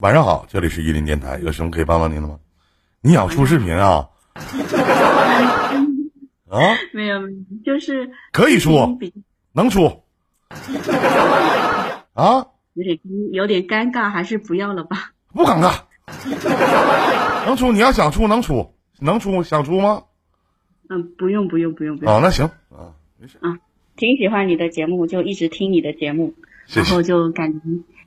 晚上好，这里是伊林电台，有什么可以帮到您的吗？你想出视频啊？啊？没有，就是可以出，能出。啊？有点有点尴尬，还是不要了吧？不尴尬，能出。你要想出能出，能出想出吗？嗯，不用不用不用不用。哦，那行啊，没事。啊，挺喜欢你的节目，就一直听你的节目，谢谢然后就感觉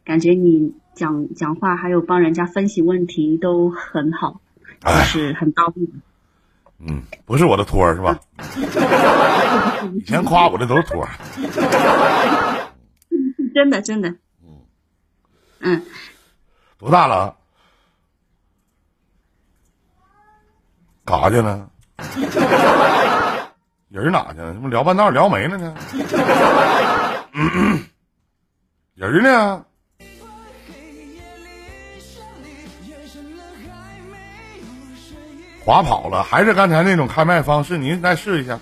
感觉你讲讲话还有帮人家分析问题都很好，就哎，是很到位。嗯，不是我的托儿是吧？以前夸我的都是托儿。真的真的。嗯，嗯多大了啊？干啥去了？人哪去了？怎么聊半道聊没了呢？人呢？滑跑了，还是刚才那种开麦方式？您再试一下。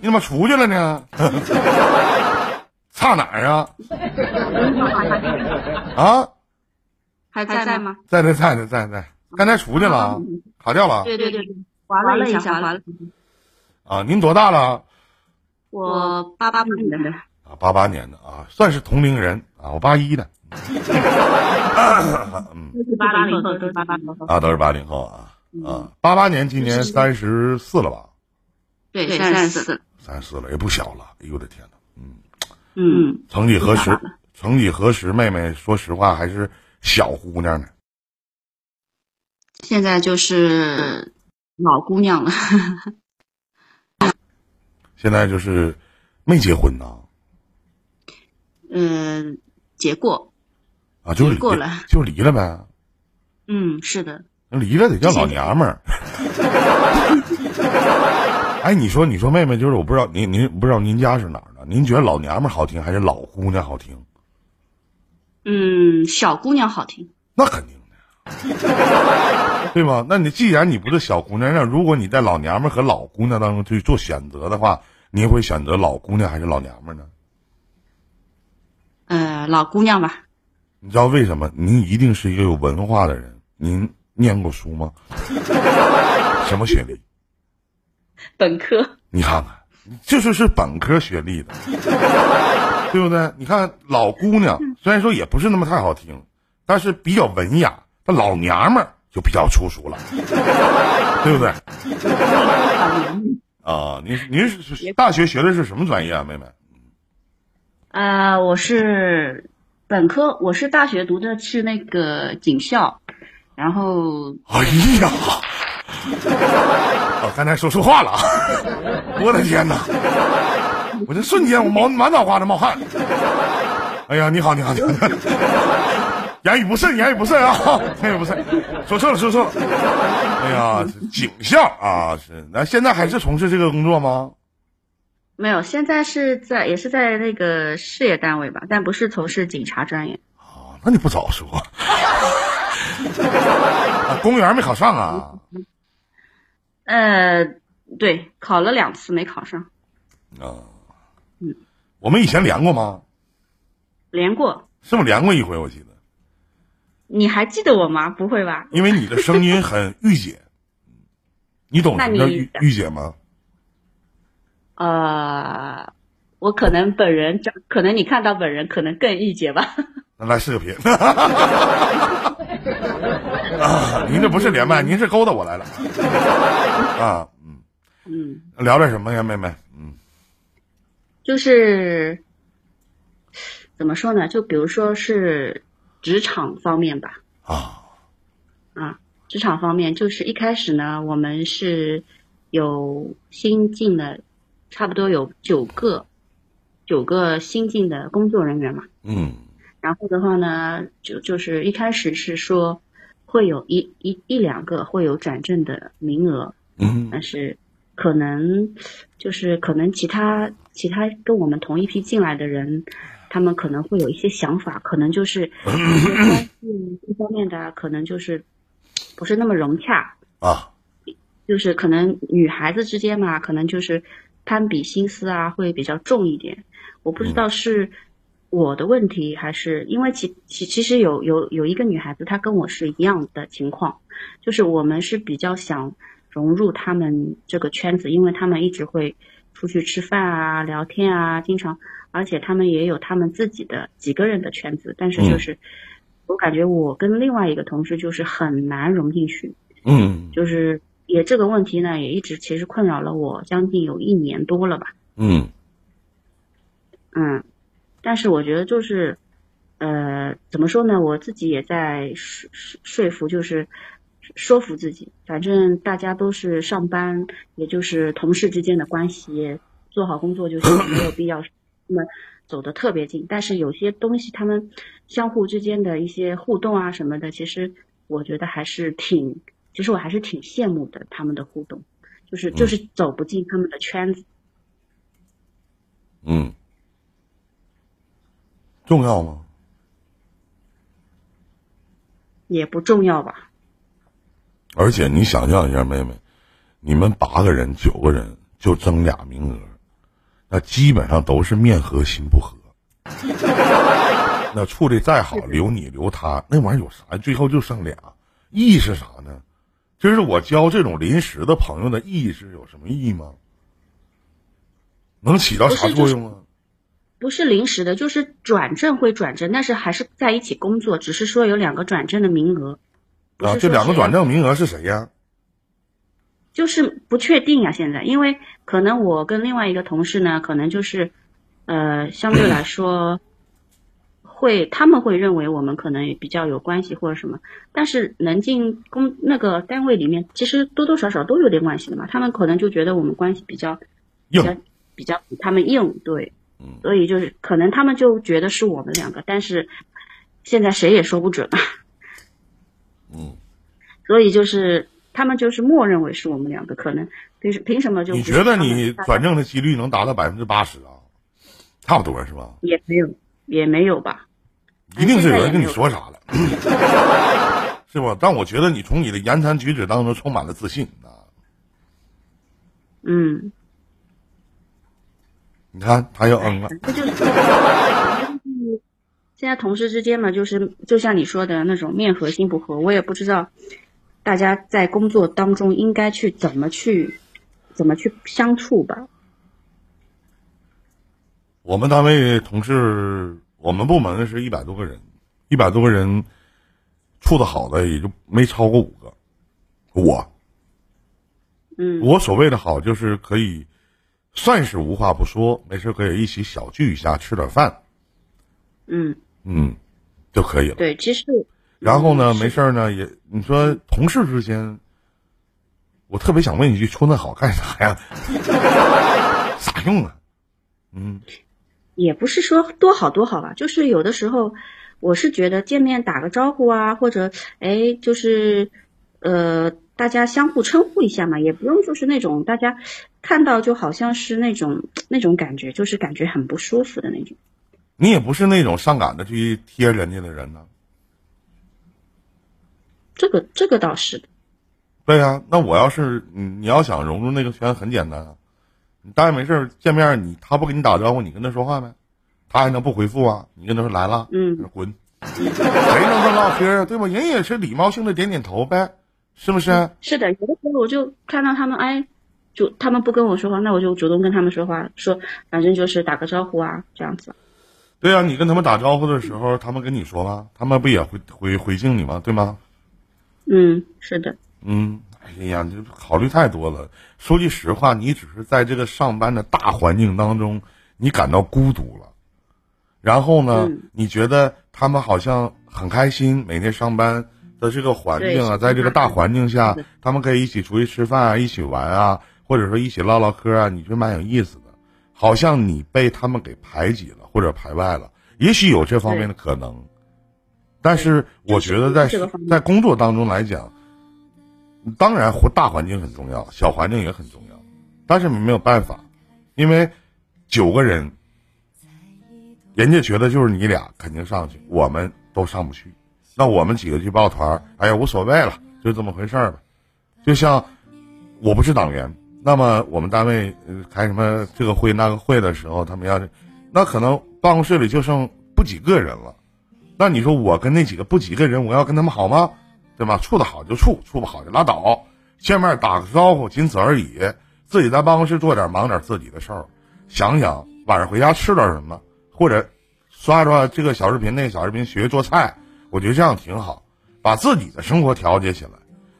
你怎么出去了呢？差哪儿啊？啊？还在在吗？在在在在在在，刚才出去了啊，卡掉了对对对，滑了一下，滑了。啊！您多大了？我八八年的，啊，八八年的啊，算是同龄人啊，我八一的。嗯都是八零后，都是八八后。啊，都是八零后啊啊，八八年今年三十四了吧？对，三十四。三十四了，也不小了。哎呦我的天呐，嗯，嗯，曾几何时曾几何时，妹妹说实话还是小姑娘呢。现在就是老姑娘了。现在就是没结婚呢嗯，结过。啊，就离过了就离了呗。嗯，是的。那离了得叫老娘们儿。哎，你说，你说，妹妹，就是我不知道您您不知道您家是哪儿的？您觉得老娘们儿好听还是老姑娘好听？嗯，小姑娘好听。那肯定的，对吧？那你既然你不是小姑娘，那如果你在老娘们儿和老姑娘当中去做选择的话，你会选择老姑娘还是老娘们儿呢？呃，老姑娘吧。你知道为什么？您一定是一个有文化的人。您念过书吗？什么学历？本科。你看看，就是是本科学历的，对不对？你看老姑娘，虽然说也不是那么太好听，但是比较文雅。但老娘们儿就比较粗俗了，对不对？啊，您您是大学学的是什么专业啊，妹妹？呃，我是本科，我是大学读的是那个警校，然后哎呀，我 刚才说错话了啊！我的天哪！我这瞬间我毛满脑瓜子冒汗。哎呀，你好，你好，你好！言语不慎，言语不慎啊！言语不慎，说错了，说错了。哎呀，警校啊，是那现在还是从事这个工作吗？没有，现在是在也是在那个事业单位吧，但不是从事警察专业。哦，那你不早说。啊，公务员没考上啊？呃，对，考了两次没考上，啊，我们以前连过吗？连过。是不是连过一回？我记得。你还记得我吗？不会吧？因为你的声音很御姐，你懂什么叫御御姐吗？呃，我可能本人，可能你看到本人可能更御姐吧。那来视个频。啊，您这不是连麦，您是勾搭我来了。啊，嗯，嗯，聊点什么呀，妹妹？嗯，就是怎么说呢？就比如说是职场方面吧。啊，啊，职场方面就是一开始呢，我们是有新进的，差不多有九个九个新进的工作人员嘛。嗯然后的话呢，就就是一开始是说会有一一一两个会有转正的名额，嗯但是可能就是可能其他其他跟我们同一批进来的人，他们可能会有一些想法，可能就是 一些关系这方面的，可能就是不是那么融洽，啊，就是可能女孩子之间嘛，可能就是攀比心思啊会比较重一点。我不知道是我的问题还是因为其其其实有有有一个女孩子，她跟我是一样的情况，就是我们是比较想融入他们这个圈子，因为他们一直会出去吃饭啊、聊天啊，经常，而且他们也有他们自己的几个人的圈子，但是就是我感觉我跟另外一个同事就是很难融进去，嗯。就是也这个问题呢，也一直其实困扰了我将近有一年多了吧。嗯。嗯，但是我觉得就是，呃，怎么说呢？我自己也在说说说服，就是说服自己，反正大家都是上班，也就是同事之间的关系，做好工作就行，没有必要那么走得特别近。但是有些东西，他们相互之间的一些互动啊什么的，其实我觉得还是挺，其实我还是挺羡慕的，他们的互动，就是就是走不进他们的圈子。嗯，重要吗？也不重要吧？而且你想象一下，妹妹，你们八个人、九个人就争俩名额，那基本上都是面和心不和。那处的再好，留你留他，那玩意儿有啥？最后就剩俩，意义是啥呢？就是我交这种临时的朋友的意义是有什么意义吗？能起到啥作用啊？不是临时的，就是转正会转正，但是还是在一起工作，只是说有两个转正的名额。不啊，是这两个转正名额是谁呀？就是不确定呀、现在因为可能我跟另外一个同事呢，可能就是呃相对来 说会他们会认为我们可能也比较有关系或者什么，但是能进工那个单位里面，其实多多少少都有点关系的嘛。他们可能就觉得我们关系比较比较硬，比较比他们硬，对，嗯所以就是可能他们就觉得是我们两个，但是现在谁也说不准，嗯，所以就是他们就是默认为是我们两个，可能凭什凭什么就你觉得你转正的几率能达到百分之八十啊？差不多是吧？也没有也没有吧？一定是有人跟你说啥了，是吧？但我觉得你从你的言谈举止当中充满了自信啊！嗯，你看他又嗯 了，现在同事之间嘛，就是就像你说的那种面和心不和，我也不知道大家在工作当中应该去怎么去怎么去相处吧。我们单位同事，我们部门是一百多个人，一百多个人处的好的也就没超过五个。我嗯我所谓的好，就是可以算是无话不说，没事可以一起小聚一下，吃点饭，嗯，嗯，就可以了。对，其实然后呢，没事呢，也你说同事之间，我特别想问一句，处那好干啥呀？啥用啊？嗯，也不是说多好多好吧，就是有的时候我是觉得见面打个招呼啊，或者哎，就是呃，大家相互称呼一下嘛，也不用就是那种大家看到就好像是那种 那种感觉，就是感觉很不舒服的那种。你也不是那种上赶着去贴人家的人呢。这个这个倒是的，对呀、那我要是你，你要想融入那个圈，很简单啊。你当然没事见面，你他不跟你打招呼，你跟他说话呗，他还能不回复啊？你跟他说来了，嗯，滚，谁能这么唠嗑啊？对吧？人也是礼貌性的点点头呗，是不是？是的，有的时候我就看到他们哎。主他们不跟我说话，那我就主动跟他们说话，说反正就是打个招呼啊，这样子。对啊、你跟他们打招呼的时候，他们跟你说吗？他们不也回回回敬你吗？对吗？嗯，是的，嗯，哎呀，你考虑太多了。说句实话，你只是在这个上班的大环境当中，你感到孤独了。然后呢，嗯你觉得他们好像很开心，每天上班的这个环境啊，在这个大环境下，他们可以一起出去吃饭啊，一起玩啊，或者说一起唠唠嗑啊，你觉得蛮有意思的。好像你被他们给排挤了或者排外了，也许有这方面的可能。但是我觉得在在工作当中来讲，当然环大环境很重要，小环境也很重要，但是没有办法，因为九个人，人家觉得就是你俩肯定上去，我们都上不去，那我们几个去抱团儿，哎呀无所谓了，就这么回事儿吧。就像我不是党员，那么我们单位开什么这个会那个会的时候，他们要那可能办公室里就剩不几个人了。那你说我跟那几个不几个人，我要跟他们好吗？对吧？处的好就处，处不好就拉倒。见面打个招呼，仅此而已。自己在办公室做点忙点自己的事儿，想想晚上回家吃点什么，或者刷刷这个小视频那个小视频，学学做菜。我觉得这样挺好，把自己的生活调节起来。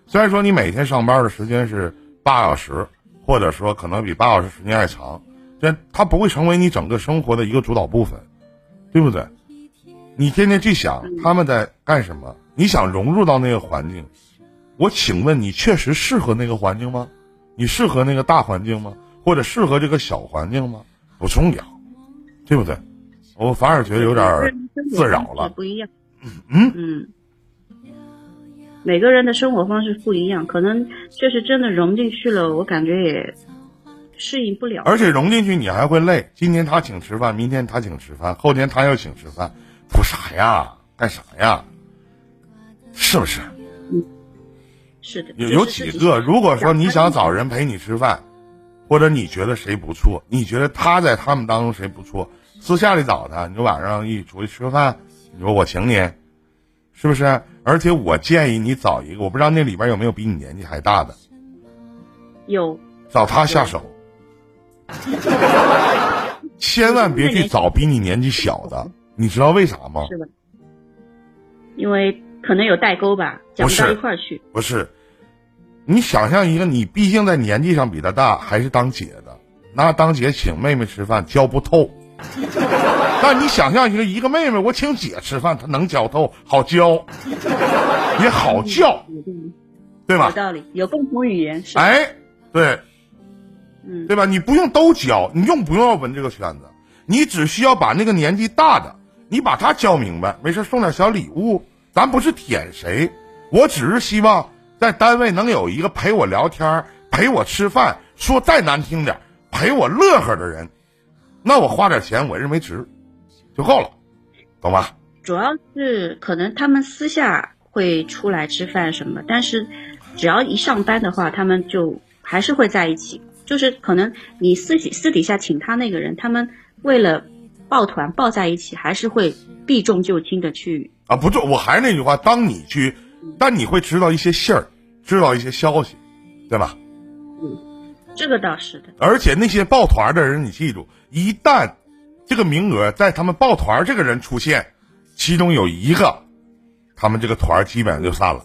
虽然说你每天上班的时间是八小时，或者说可能比八小时时间还长，但它不会成为你整个生活的一个主导部分，对不对？你天天去想他们在干什么，你想融入到那个环境，我请问你确实适合那个环境吗？你适合那个大环境吗？或者适合这个小环境吗？不重要，对不对？我反而觉得有点自扰了。不一样。嗯嗯。每个人的生活方式不一样，可能确实真的融进去了，我感觉也适应不了。而且融进去你还会累，今天他请吃饭，明天他请吃饭，后天他又请吃饭，图啥呀？干啥呀？是不是？嗯，是的。有有几个？如果说你想找人陪你吃饭，或者你觉得谁不错，你觉得他在他们当中谁不错，私下里找他，你说晚上一起出去吃个饭，你说我请你。是不是？而且我建议你找一个，我不知道那里边有没有比你年纪还大的。有。找他下手。千万别去找比你年纪小的，你知道为啥吗？是的。因为可能有代沟吧，讲不到一块儿去。不是。你想象一个，你毕竟在年纪上比他大，还是当姐的，那当姐请妹妹吃饭，教不透。那你想象一个一个妹妹，我请姐吃饭，她能教透，好教，也好教，对吧？有道理，有共同语言。哎，对，嗯，对吧？你不用都教，你用不用要闻这个圈子？你只需要把那个年纪大的，你把他教明白，没事送点小礼物。咱不是舔谁，我只是希望在单位能有一个陪我聊天、陪我吃饭，说再难听点，陪我乐呵的人。那我花点钱，我认为值。就够了，懂吧？主要是可能他们私下会出来吃饭什么，但是只要一上班的话，他们就还是会在一起。就是可能你私底私底下请他那个人，他们为了抱团抱在一起，还是会避重就轻的去啊。不重，我还是那句话，当你去，但你会知道一些信儿，知道一些消息，对吧？嗯，这个倒是的。而且那些抱团的人，你记住，一旦。这个名额在他们抱团这个人出现，其中有一个，他们这个团基本上就散了。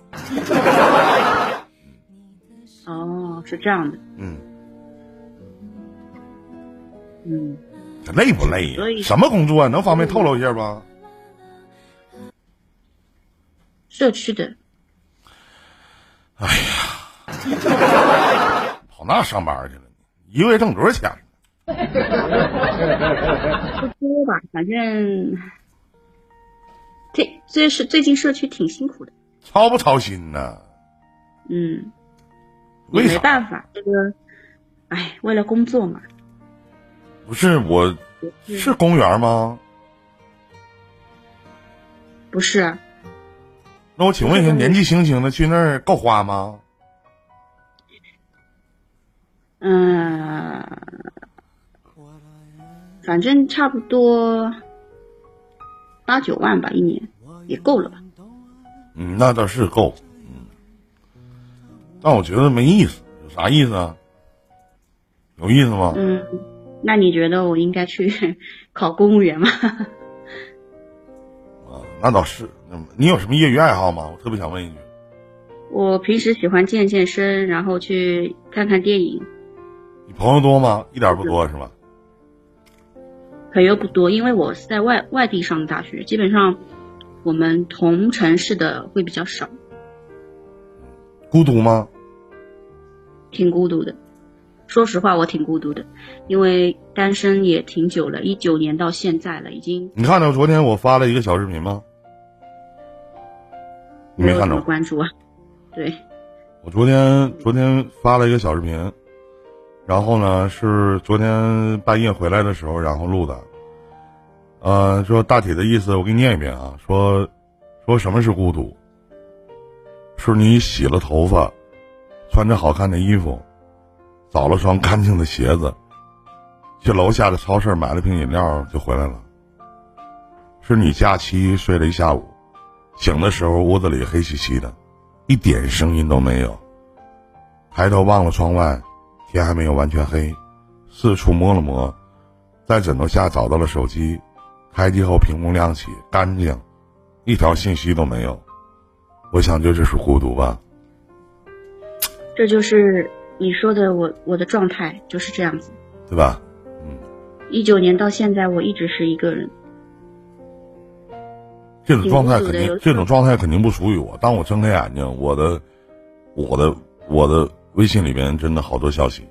哦，是这样的。嗯。嗯。累不累呀？什么工作啊？能方便透露一下不？社区的。哎呀，跑那上班去了，一个月挣多少钱？不多吧，反正这这是最近社区挺辛苦的，操不操心呢？嗯，也没办法，这个，哎，为了工作嘛。不是我，是公园吗？不是。那我请问一下，年纪轻轻的去那儿够花吗？嗯。反正差不多八九万吧，一年也够了吧？嗯，那倒是够。嗯，但我觉得没意思，有啥意思啊？有意思吗？嗯，那你觉得我应该去考公务员吗？啊，那倒是。你有什么业余爱好吗？我特别想问一句。我平时喜欢健健身，然后去看看电影。你朋友多吗？一点不多是吧？朋友不多，因为我是在外外地上的大学，基本上我们同城市的会比较少。孤独吗？挺孤独的，说实话，我挺孤独的，因为单身也挺久了，一九年到现在了，已经。你看到昨天我发了一个小视频吗？你没看着？关注啊？对。我昨天昨天发了一个小视频。然后呢，是昨天半夜回来的时候，然后录的。呃，说大体的意思，我给你念一遍啊。说，说什么是孤独？是你洗了头发，穿着好看的衣服，找了双干净的鞋子，去楼下的超市买了瓶饮料就回来了。是你假期睡了一下午，醒的时候屋子里黑漆漆的，一点声音都没有。抬头望了窗外，天还没有完全黑，四处摸了摸，在枕头下找到了手机，开机后屏幕亮起，干净，一条信息都没有。我想这就是孤独吧。这就是你说的我我的状态就是这样子，对吧？嗯。一九年到现在，我一直是一个人。这种状态肯定，这种状态肯定不属于我。当我睁开眼睛，我的，我的，我的微信里边真的好多消息。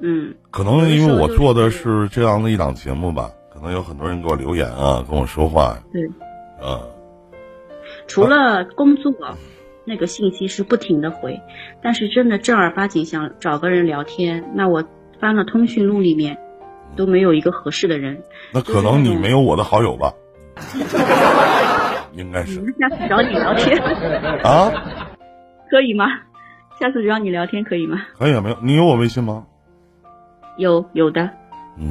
嗯。可能因为我做的是这样的一档节目吧，可能有很多人给我留言啊，跟我说话。对。啊。除了工作，那个信息是不停的回，但是真的正儿八经想找个人聊天，那我翻了通讯录里面，都没有一个合适的人。那可能你没有我的好友吧？应该是。下次找你聊天啊？可以吗？下次找你聊天可以吗？可以啊，没有。你有我微信吗？有有的。嗯，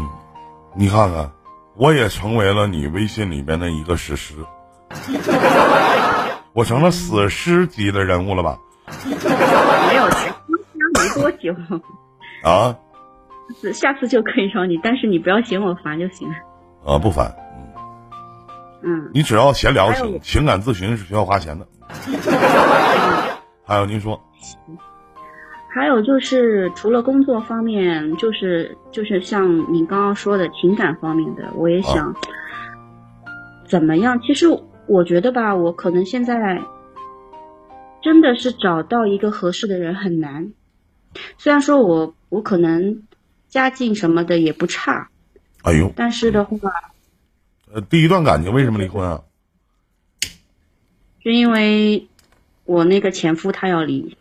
你看看，我也成为了你微信里边的一个史诗。我成了史诗级的人物了吧？没有，才没多久。啊？下次就可以找你，但是你不要嫌我烦就行了。啊，不烦。嗯，你只要闲聊行，情感咨询是需要花钱的。还有您说，还有就是除了工作方面，就是就是像你刚刚说的情感方面的，我也想怎么样？其实我觉得吧，我可能现在真的是找到一个合适的人很难。虽然说我我可能家境什么的也不差，哎呦，但是的话。呃，第一段感情为什么离婚啊？就因为我那个前夫他要离。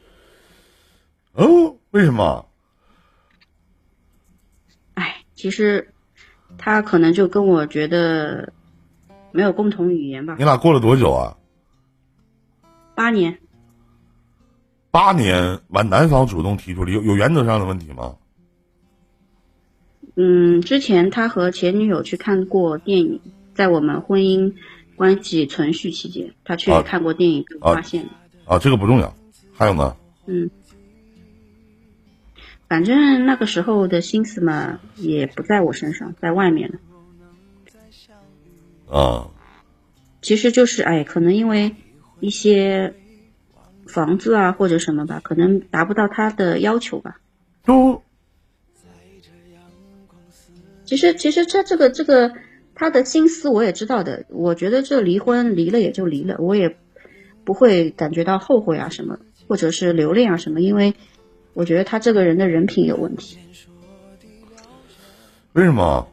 哦，为什么？哎，其实他可能就跟我觉得没有共同语言吧。你俩过了多久啊？八年。八年，完男方主动提出离，有有原则上的问题吗？嗯，之前他和前女友去看过电影。在我们婚姻关系存续期间，他去看过电影，发现啊，这个不重要。还有呢？嗯，反正那个时候的心思嘛，也不在我身上，在外面呢。啊，其实就是哎，可能因为一些房子啊或者什么吧，可能达不到他的要求吧。都，其实其实这这个这个。他的心思我也知道的，我觉得这离婚离了也就离了，我也不会感觉到后悔啊什么，或者是留恋啊什么，因为我觉得他这个人的人品有问题。为什么？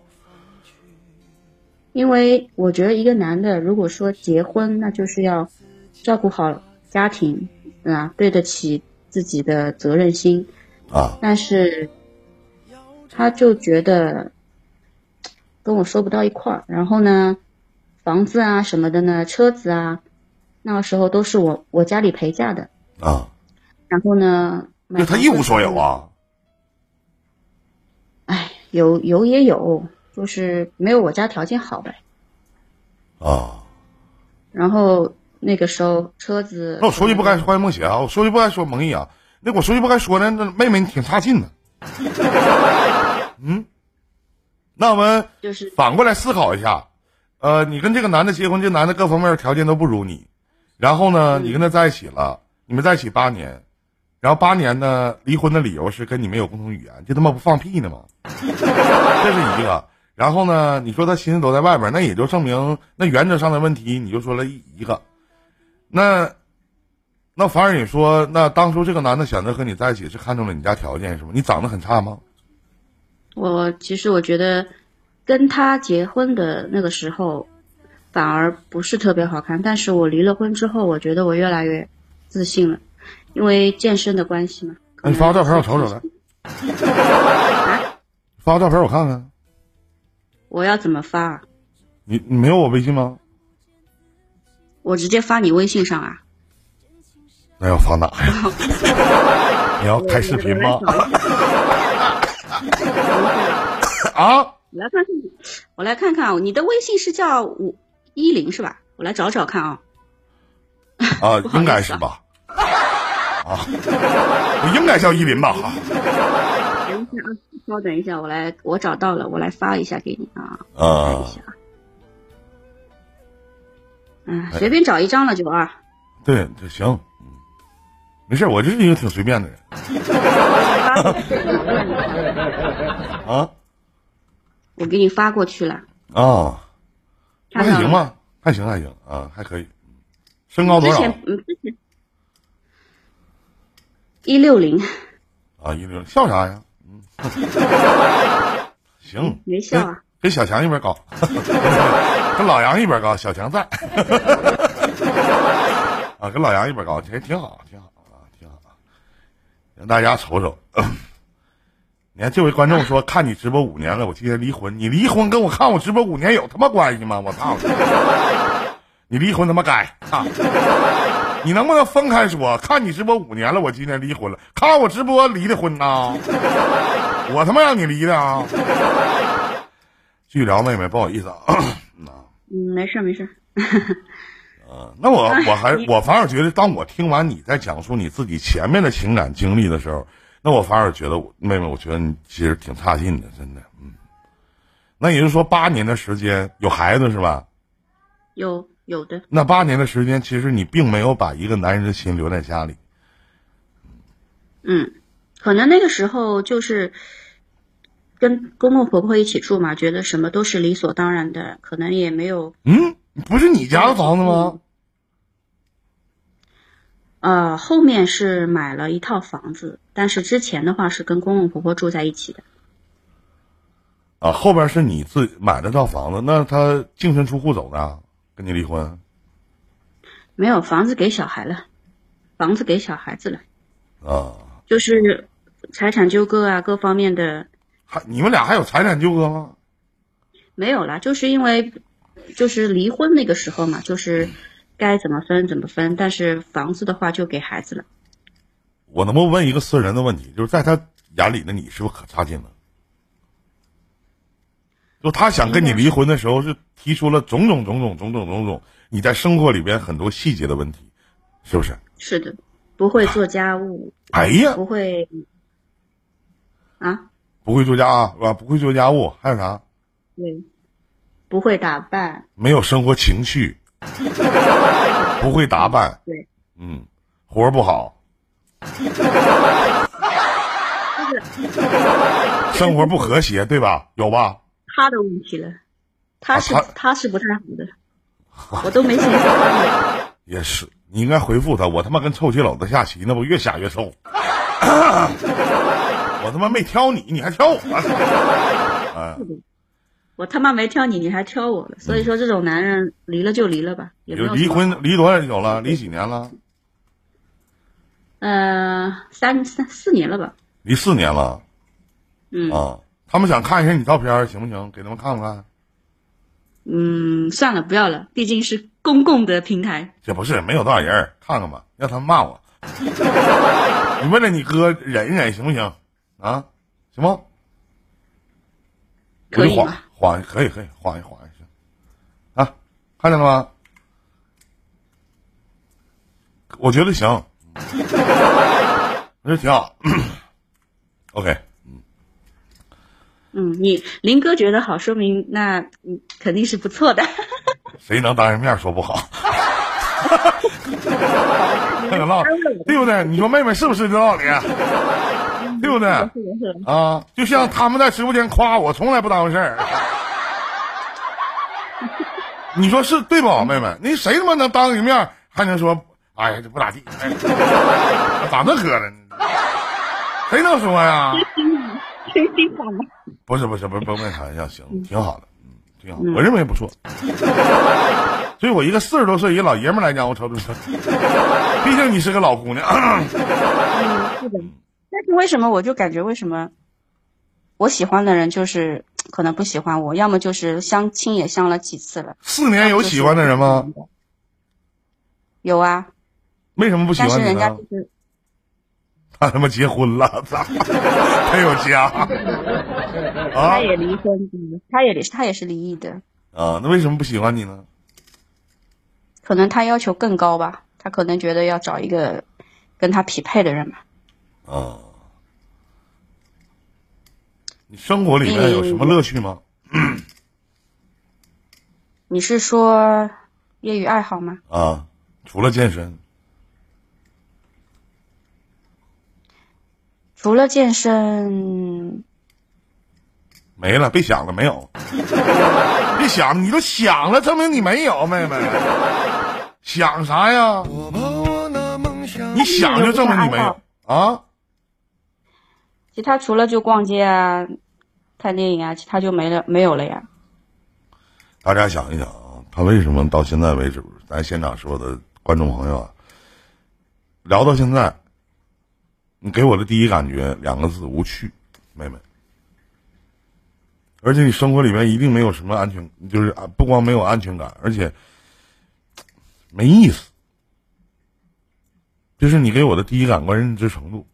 因为我觉得一个男的如果说结婚，那就是要照顾好家庭啊，对得起自己的责任心啊，但是他就觉得。跟我说不到一块儿，然后呢，房子啊什么的呢，车子啊，那个时候都是我我家里陪嫁的啊。然后呢，那他一无所有啊。哎，有有也有，就是没有我家条件好呗。啊。然后那个时候车子，那我说句不该说的梦姐啊，我说句不该说蒙毅啊，那我说句不该说的，那妹妹你挺差劲的。嗯。那我们就是反过来思考一下，呃，你跟这个男的结婚，这男的各方面条件都不如你，然后呢，你跟他在一起了，你们在一起八年，然后八年呢，离婚的理由是跟你没有共同语言，这他妈不放屁呢吗？这是一个。然后呢，你说他心思都在外边，那也就证明那原则上的问题，你就说了一个。那那反而你说，那当初这个男的选择和你在一起是看中了你家条件是吗？你长得很差吗？我其实我觉得，跟他结婚的那个时候，反而不是特别好看。但是我离了婚之后，我觉得我越来越自信了，因为健身的关系嘛。你发个照片我瞅瞅来。发个照片我看看。我要怎么发？你你没有我微信吗？我直接发你微信上啊。那要发哪呀？你要开视频吗？啊！我来看看，我来看看啊，你的微信是叫五一零是吧？我来找找看啊。啊，应该是吧？啊，我应该叫依林吧？哈，等一下啊，稍等一下，我来，我找到了，我来发一下给你啊，看啊一，下啊。嗯，随便找一张了九二。对，这行，嗯，没事，我就是一个挺随便的人 啊我给你发过去了，啊。还行吧，还行还行啊，还可以。身高多少之前嗯一六零，啊？一六零笑啥呀？嗯，行，没笑啊。跟小强一边高，跟老杨一边高，小强在。啊，跟老杨一边高，其实挺好，挺好啊，挺好啊。让大家瞅瞅。你看这位观众说看你直播五年了，我今天离婚。你离婚跟我看我直播五年有他妈关系吗？我操！你离婚他妈该啊！你能不能分开说？看你直播五年了，我今天离婚了。看我直播离的婚呐？我他妈让你离的啊！继续聊，妹妹，不好意思啊。嗯，没事没事。那我哎我还我反而觉得，当我听完你在讲述你自己前面的情感经历的时候，那我反而觉得我妹妹，我觉得你其实挺差劲的，真的，嗯。那也就是说，八年的时间有孩子是吧？有有的，那八年的时间，其实你并没有把一个男人的心留在家里。嗯，可能那个时候就是跟公公婆婆一起住嘛，觉得什么都是理所当然的，可能也没有嗯，不是你家的房子吗？呃，后面是买了一套房子，但是之前的话是跟公公婆婆住在一起的。啊，后边是你自己买了套房子，那他净身出户走的，跟你离婚没有房子给小孩了，房子给小孩子了，啊？就是财产纠葛啊，各方面的还你们俩还有财产纠葛吗？没有了，就是因为就是离婚那个时候嘛，就是该怎么分怎么分，但是房子的话就给孩子了。我能不能问一个私人的问题？就是在他眼里的你是不是可差劲了？就他想跟你离婚的时候，是提出了种种种种种种种种你在生活里边很多细节的问题，是不是？是的，不会做家务，哎呀，不会啊，不会做家是吧？不会做家务，还有啥？对，不会打扮，没有生活情趣，不会打扮，对，嗯，活儿不好，生活不和谐，对吧？有吧？他的问题了，他是、啊他他是不太好的，我都没心思。也是，你应该回复他。我他妈跟臭棋篓子下棋，那不越下越臭。我他妈没挑你，你还挑我？哎，我他妈没挑你，你还挑我了，所以说这种男人离了就离了吧，也没就离婚离多久了？离几年了？呃三三四年了吧，离四年了嗯、啊！他们想看一下你照片，行不行？给他们看看。嗯，算了，不要了，毕竟是公共的平台，这不是没有多少人，看看吧，让他们骂我。你为了你哥忍一忍行不行？啊，行吗？可以吗？晃，可以可以晃一晃一下。啊，看见了吗？我觉得行，我觉得挺好。OK，嗯，嗯你林哥觉得好，说明那嗯肯定是不错的。谁能当着面说不好？那个唠，对不对？你说妹妹是不是这道理？对不对？是的，是的，啊，就像他们在直播间夸我，从来不当回事儿。你说是对不，妹妹？那谁他妈能当着你面还能说，哎呀，这不咋地，哎、咋那磕碜呢？谁能说呀？真心话吗？不是不是不是，甭开玩笑，行，挺好的，嗯，挺好，嗯我认为不错。对我一个四十多岁一个老爷们来讲，我瞅瞅瞅，毕竟你是个老姑娘，嗯，是的。但是为什么我就感觉为什么我喜欢的人就是可能不喜欢我，要么就是相亲也相了几次了，四年有喜欢的人吗？？有啊，为什么不喜但是欢你呢人家就？是他他妈结婚了，操！他有家。啊他也离婚的，他也他也是离异的，啊，那为什么不喜欢你呢？可能他要求更高吧，他可能觉得要找一个跟他匹配的人吧。啊，你生活里面有什么乐趣吗？你是说业余爱好吗？啊，除了健身，除了健身，没了，别想了，没有。别想，你都想了，证明你没有，妹妹。想啥呀？你想就证明你没有啊？其他除了就逛街啊、看电影啊，其他就没了，没有了呀。大家想一想啊，他为什么到现在为止，咱现场所有的观众朋友啊，聊到现在，你给我的第一感觉两个字：无趣，妹妹。而且你生活里面一定没有什么安全，就是啊，不光没有安全感，而且没意思。这是你给我的第一感官认知程度。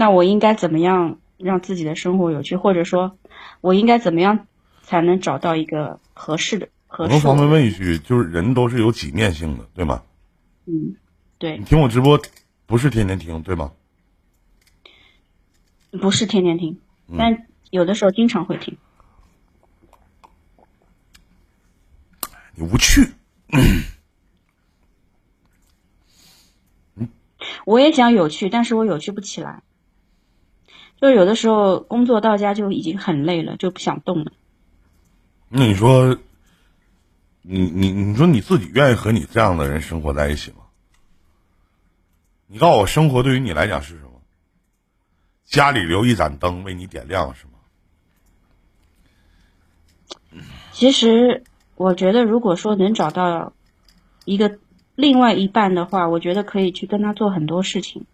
那我应该怎么样让自己的生活有趣，或者说，我应该怎么样才能找到一个合适的合适我能方便？问一句，就是人都是有几面性的，对吗？嗯，对你，听我直播不是天天听，对吗？不是天天听，嗯但有的时候经常会听。你无趣，我也想有趣，但是我有趣不起来。就有的时候工作到家就已经很累了，就不想动了。那你说，你你你说你自己愿意和你这样的人生活在一起吗？你告诉我，生活对于你来讲是什么？家里留一盏灯为你点亮是吗？其实我觉得，如果说能找到一个另外一半的话，我觉得可以去跟他做很多事情。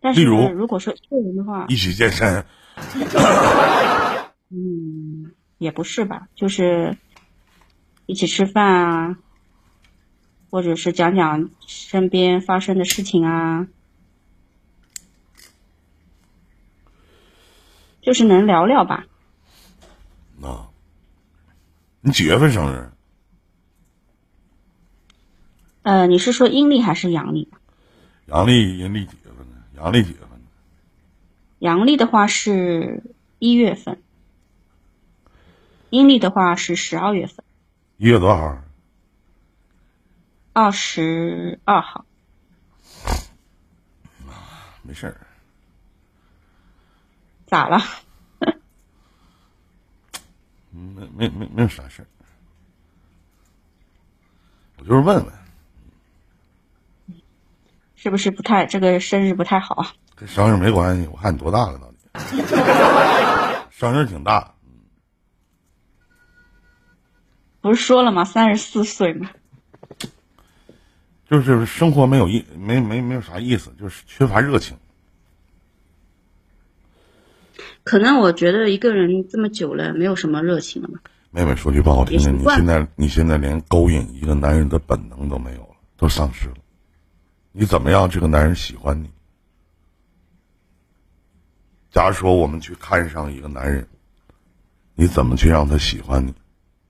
但是例，如如果说一个人的话，一起健身，嗯，也不是吧，就是一起吃饭啊，或者是讲讲身边发生的事情啊，就是能聊聊吧。啊，你几月份生日？呃，你是说阴历还是阳历？阳历、阴历？阳历几月份？阳历的话是一月份，阴历的话是十二月份，一月多少号？二十二号。没事儿，咋了？没没没没有啥事儿，我就是问问，是不是不太这个生日不太好啊？跟生日没关系。我看你多大了到底？生日挺大，不是说了吗？三十四岁嘛。就是生活没有意没没没有啥意思，就是缺乏热情。可能我觉得一个人这么久了，没有什么热情了嘛。妹妹说句不好听的，你现在你现在连勾引一个男人的本能都没有了，都丧失了。你怎么样这个男人喜欢你？假如说我们去看上一个男人，你怎么去让他喜欢你？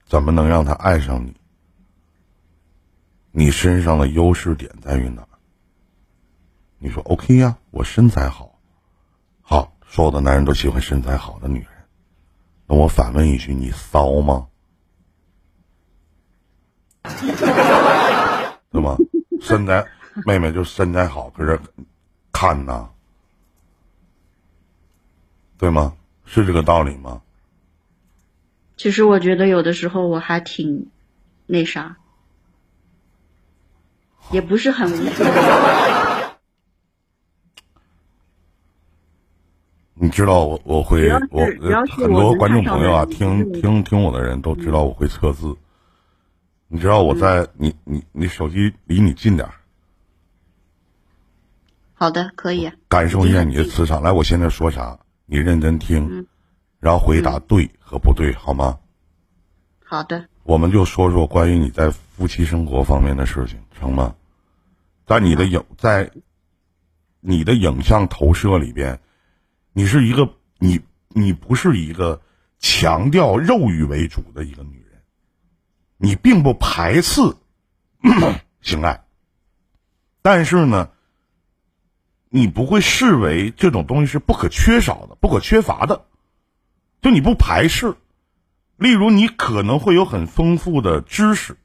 怎么能让他爱上你？你身上的优势点在于哪？你说 OK 呀、我身材好，好，所有的男人都喜欢身材好的女人。那我反问一句，你骚吗？对吗？身材，妹妹就身材好，搁这看呐，对吗？是这个道理吗？其实我觉得有的时候我还挺那啥，也不是很。你知道我我会我很多观众朋友啊，听听听我的人都知道我会测字。你知道我在嗯你你你手机离你近点儿，好的，可以啊。感受一下你的磁场。来，我现在说啥，你认真听，嗯然后回答对和不对，好吗？好的，我们就说说关于你在夫妻生活方面的事情，成吗？在你的影在你的影像投射里边，你是一个你你不是一个强调肉欲为主的一个女人，你并不排斥 性爱，但是呢，你不会视为这种东西是不可缺少的、不可缺乏的，就你不排斥。例如，你可能会有很丰富的知识，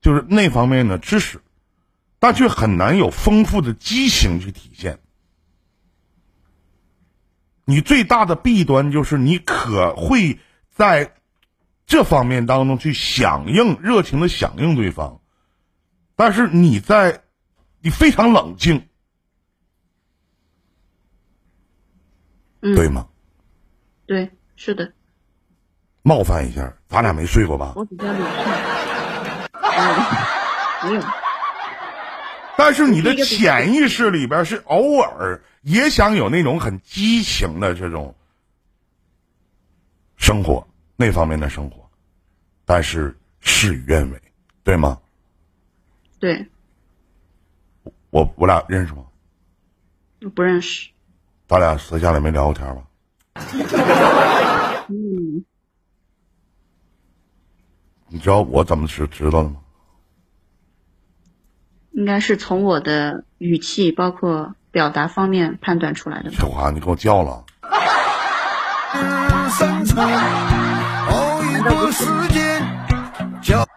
就是那方面的知识。但却很难有丰富的激情去体现。你最大的弊端就是你可会在这方面当中去响应热情的响应对方，但是你在你非常冷静，对吗？对，是的。冒犯一下，咱俩没睡过吧？我比较理性。没 有。但是你的潜意识里边是偶尔也想有那种很激情的这种生活，那方面的生活，但是事与愿违，对吗？对。我我俩认识吗？不认识。咱俩私下里没聊过天吧？嗯。你知道我怎么知知道的吗？应该是从我的语气，包括表达方面判断出来的。小华你给我叫了。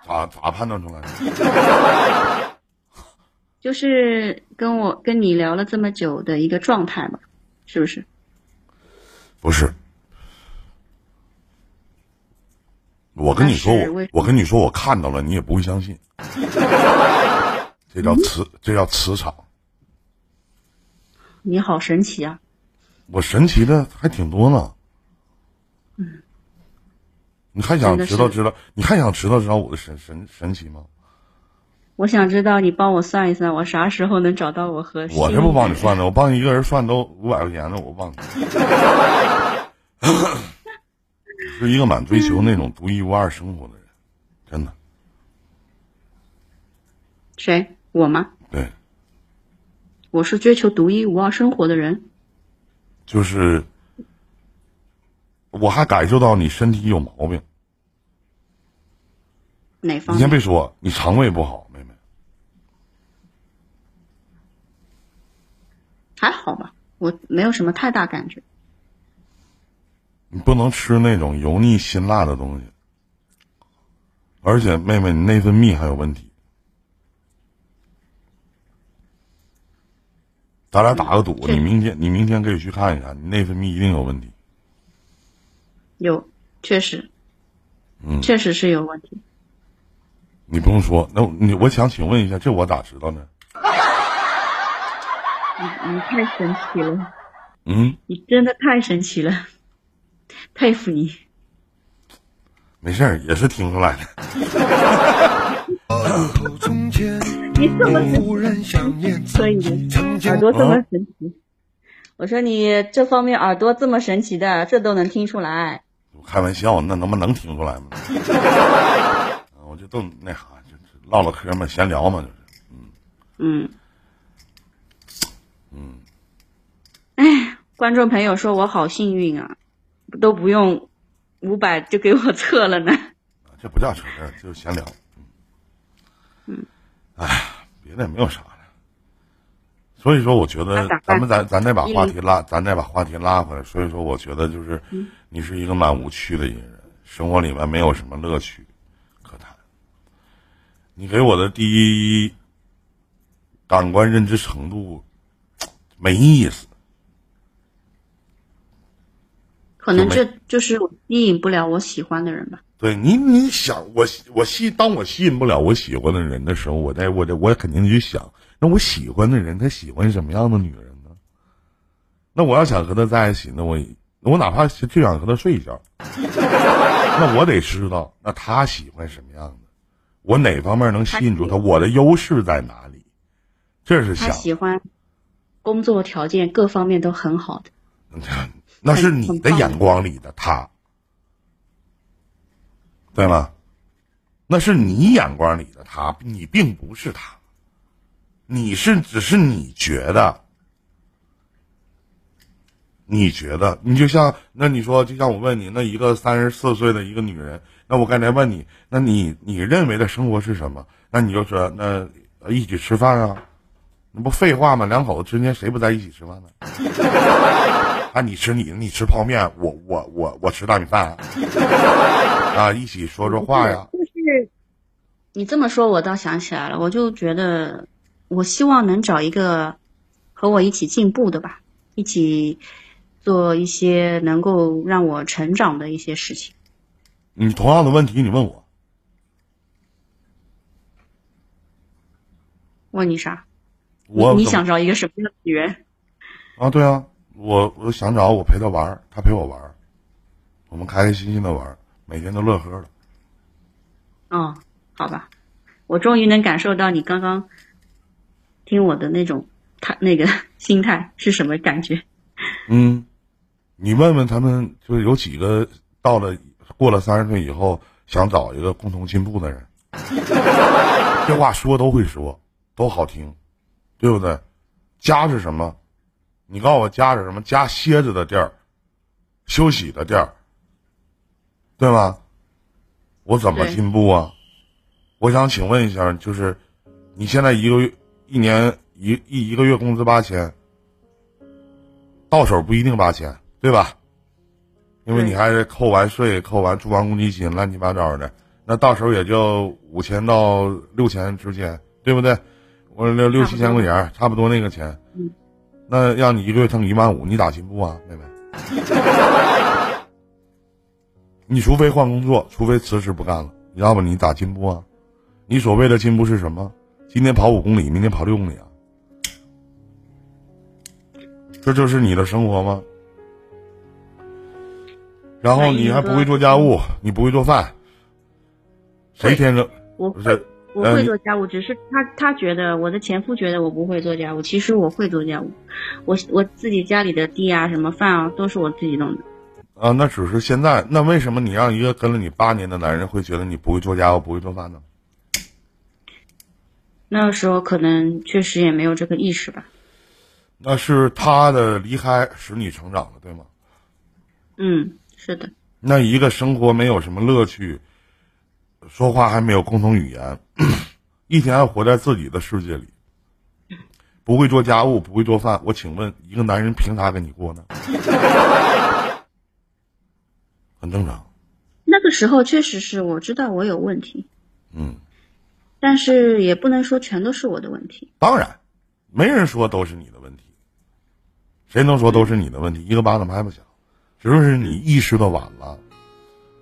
咋咋判断出来的？就是跟我跟你聊了这么久的一个状态嘛，是不是？不是。我跟你说，我我跟你说，我看到了，你也不会相信。这叫 磁，这叫磁场。你好神奇啊！我神奇的还挺多呢。嗯。你还想知道知道？你还想知道知道我的神神神奇吗？我想知道，你帮我算一算，我啥时候能找到我和？我这不帮你算呢，我帮你一个人算都五百块钱呢，我帮你。是一个蛮追求那种独一无二生活的人，真的。谁？我吗？对，我是追求独一无二生活的人。就是，我还感受到你身体有毛病。哪方？你先别说，你肠胃不好，妹妹。还好吧，我没有什么太大感觉。你不能吃那种油腻辛辣的东西，而且妹妹，你内分泌还有问题。咱俩打个赌，你明天你明天可以去看一下，你内分泌一定有问题。有，确实，嗯，确实是有问题。你不用说，那你我想请问一下，这我咋知道呢？你你太神奇了，嗯，你真的太神奇了，佩服你。没事儿，也是听出来的。你这么神奇，可以的，耳朵这么神奇。我说你这方面耳朵这么神奇的，这都能听出来。开玩笑，那能不能听出来吗？我就都那啥，就是唠唠嗑嘛，闲聊嘛，就是。嗯。嗯。哎，观众朋友说我好幸运啊，都不用五百就给我测了呢。这不叫扯淡，就是闲聊。嗯。哎。别的也没有啥了，所以说我觉得咱们咱咱再把话题拉，咱再把话题拉回来。所以说我觉得就是你是一个蛮无趣的一个人，生活里面没有什么乐趣可谈。你给我的第一感官认知程度没意思，可能这就是吸引不了我喜欢的人吧。对你，你想我我吸，当我吸引不了我喜欢的人的时候，我在我这我肯定就想，那我喜欢的人他喜欢什么样的女人呢？那我要想和他在一起，那我我哪怕就想和他睡一觉，那我得知道那他喜欢什么样的，我哪方面能吸引住他，我的优势在哪里？这是想他喜欢工作条件各方面都很好的，那是你的眼光里的他。对吗？那是你眼光里的他，你并不是他。你是只是你觉得你觉得，你就像那你说，就像我问你，那一个三十四岁的一个女人，那我刚才问你，那你你认为的生活是什么？那你就说，那一起吃饭啊，那不废话吗？两口子之间谁不在一起吃饭呢？啊，你吃你的，你吃泡面，我我我我吃大米饭，啊，一起说说话呀。就是你这么说，我倒想起来了，我就觉得，我希望能找一个和我一起进步的吧，一起做一些能够让我成长的一些事情。你同样的问题，你问我，问你啥？我你想找一个什么样的女人？啊，对啊，我我想找我陪她玩儿，他陪我玩儿，我们开开心心的玩儿，每天都乐呵的。哦，好吧，我终于能感受到你刚刚听我的那种他那个心态是什么感觉。嗯，你问问他们，就是有几个到了过了三十岁以后想找一个共同进步的人？这话说都会说，都好听，对不对？家是什么？你告诉我家是什么？家歇着的地儿，休息的地儿，对吗？我怎么进步啊？我想请问一下，就是你现在一个月一年一一一个月工资八千，到手不一定八千，对吧？因为你还是扣完税、扣完住房公积金，乱七八糟的，那到手也就五千到六千之间，对不对？我六六七千块钱，差不多那个钱。嗯那让你一个月挣一万五，你咋进步啊，妹妹？你除非换工作，除非辞职不干了，要不你咋进步啊？你所谓的进步是什么？今天跑五公里，明天跑六公里啊？这就是你的生活吗？然后你还不会做家务，你不会做饭，谁天生我不是？我会做家务，只是他他觉得我的前夫觉得我不会做家务，其实我会做家务，我我自己家里的地啊、什么饭啊都是我自己弄的。啊，那只是现在。那为什么你让一个跟了你八年的男人会觉得你不会做家务、不会做饭呢？那个时候可能确实也没有这个意识吧。那是他的离开使你成长了，对吗？嗯，是的，那一个生活没有什么乐趣，说话还没有共同语言，一天还活在自己的世界里，不会做家务，不会做饭。我请问，一个男人凭啥跟你过呢？很正常。那个时候确实是我知道我有问题，嗯，但是也不能说全都是我的问题。当然，没人说都是你的问题，谁能说都是你的问题？一个巴掌拍不响，只是你意识到晚了。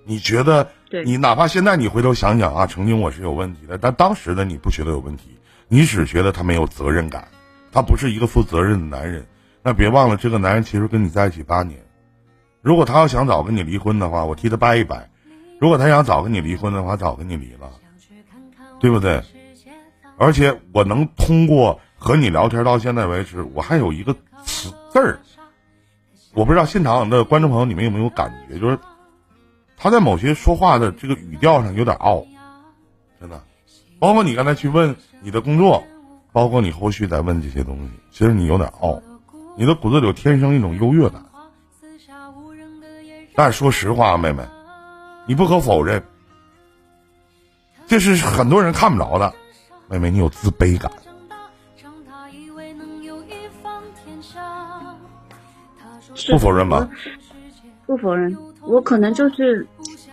你觉得你哪怕现在你回头想想啊，曾经我是有问题的，但当时的你不觉得有问题，你只觉得他没有责任感，他不是一个负责任的男人。那别忘了，这个男人其实跟你在一起八年，如果他要想早跟你离婚的话，我替他掰一掰；如果他想早跟你离婚的话，早跟你离了，对不对？而且我能通过和你聊天到现在为止，我还有一个词字儿，我不知道现场的观众朋友你们有没有感觉，就是他在某些说话的这个语调上有点傲，真的。包括你刚才去问你的工作，包括你后续再问这些东西，其实你有点傲，你的骨子里有天生一种优越感。但是说实话，妹妹，你不可否认，这是很多人看不着的。妹妹，你有自卑感。不否认吧？不否认，我可能就是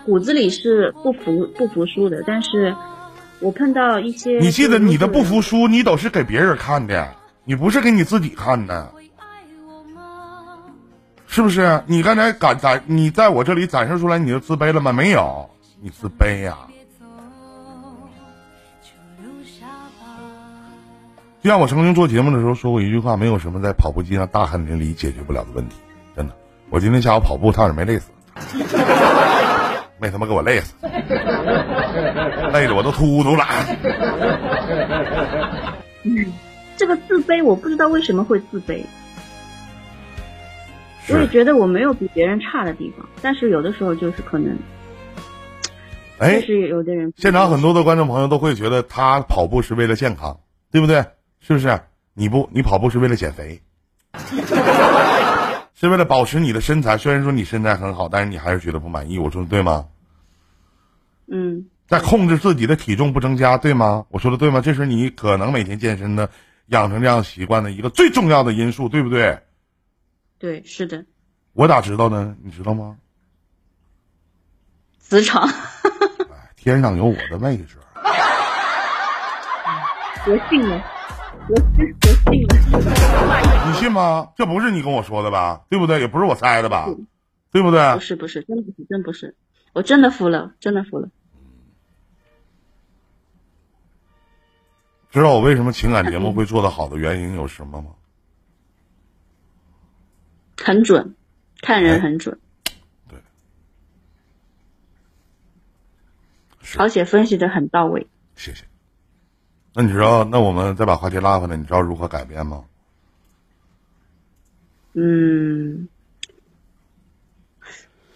骨子里是不服不服输的，但是我碰到一些，你记得你的不服输，你都是给别人看的，你不是给你自己看的，是不是？你刚才敢展，你在我这里展示出来你的自卑了吗？没有，你自卑呀、就像我曾经做节目的时候说过一句话：没有什么在跑步机上大汗淋漓解决不了的问题。真的，我今天下午跑步差点没累死，没他妈给我累死，累的我都秃噜了。嗯这个自卑，我不知道为什么会自卑。我也，觉得我没有比别人差的地方，但是有的时候就是可能，哎，是有的人现场很多的观众朋友都会觉得他跑步是为了健康，对不对？是不是？你不，你跑步是为了减肥，是为了保持你的身材。虽然说你身材很好，但是你还是觉得不满意。我说的对吗？嗯，在控制自己的体重不增加，对吗？我说的对吗？这是你可能每天健身的、养成这样习惯的一个最重要的因素，对不对？对，是的。我咋知道呢？你知道吗？磁场。天上有我的位置。我信了，我信，我信了。你信吗？这不是你跟我说的吧？对不对？也不是我猜的吧？对不对？不是，不是，真不是，真不是。我真的服了，真的服了。知道我为什么情感节目会做得好的原因有什么吗？很准，看人很准。对，而且分析的很到位。谢谢。那你知道？那我们再把话题拉回来，你知道如何改变吗？嗯，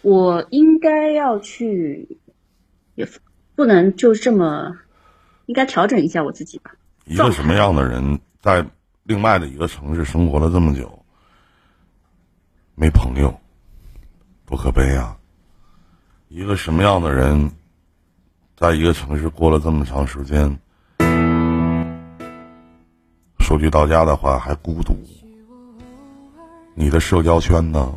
我应该要去，也不能就这么，应该调整一下我自己吧。一个什么样的人在另外的一个城市生活了这么久，没朋友，多可悲啊！一个什么样的人，在一个城市过了这么长时间？说句到家的话，还孤独。你的社交圈呢？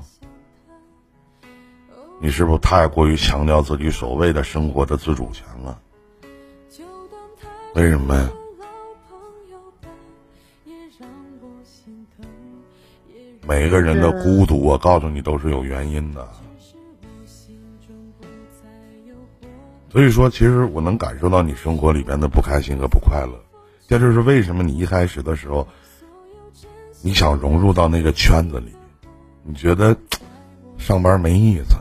你是不是太过于强调自己所谓的生活的自主权了？为什么呀？每个人的孤独，我告诉你都是有原因的。所以说，其实我能感受到你生活里边的不开心和不快乐。这就是为什么你一开始的时候，你想融入到那个圈子里，你觉得上班没意思，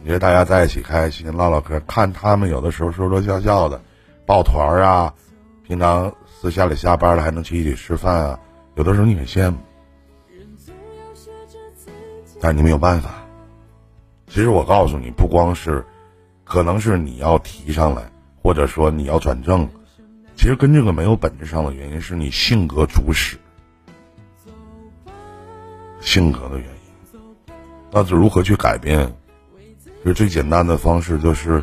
你觉得大家在一起开心唠唠嗑，看他们有的时候说说笑笑的，抱团啊，平常私下里下班了还能去一起吃饭啊，有的时候你很羡慕，但你没有办法。其实我告诉你，不光是，可能是你要提上来，或者说你要转正。其实跟这个没有本质上的原因，是你性格主使，性格的原因。那是如何去改变？其实最简单的方式就是，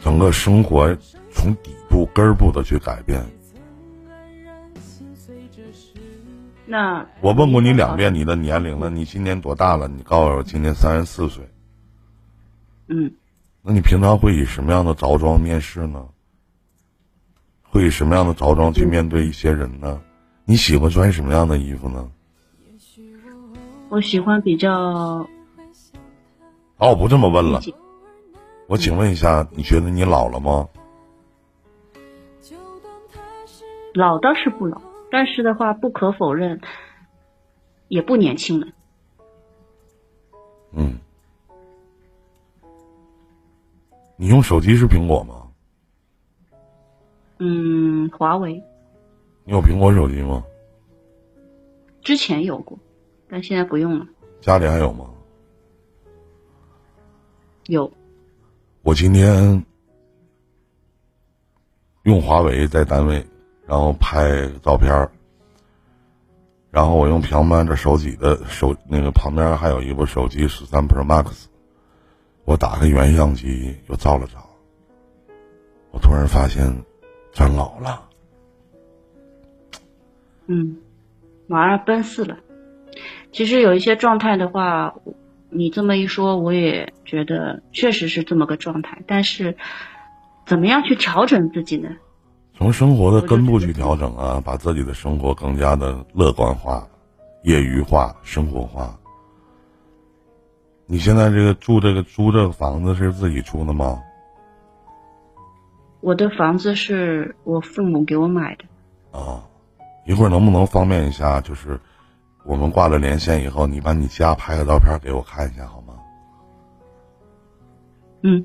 整个生活从底部根部的去改变。那我问过你两遍你的年龄了，你今年多大了？你告诉我今年三十四岁。嗯。那你平常会以什么样的着装面试呢？会以什么样的着装去面对一些人呢？你喜欢穿什么样的衣服呢？我喜欢比较……哦，我不这么问了。我请问一下，你觉得你老了吗？老倒是不老，但是的话，不可否认，也不年轻了。嗯。你用手机是苹果吗？嗯，华为。你有苹果手机吗？之前有过，但现在不用了。家里还有吗？有。我今天用华为在单位，然后拍照片儿然后我用平板的手机的手那个旁边还有一部手机十三 Pro Max，我打开原相机又照了照，我突然发现。真老了，嗯，马上奔四了。其实有一些状态的话，你这么一说，我也觉得确实是这么个状态。但是，怎么样去调整自己呢？从生活的根部去调整啊，把自己的生活更加的乐观化、业余化、生活化。你现在这个住这个租这个房子是自己住的吗？我的房子是我父母给我买的。啊，一会儿能不能方便一下？就是我们挂了连线以后，你把你家拍个照片给我看一下好吗？嗯。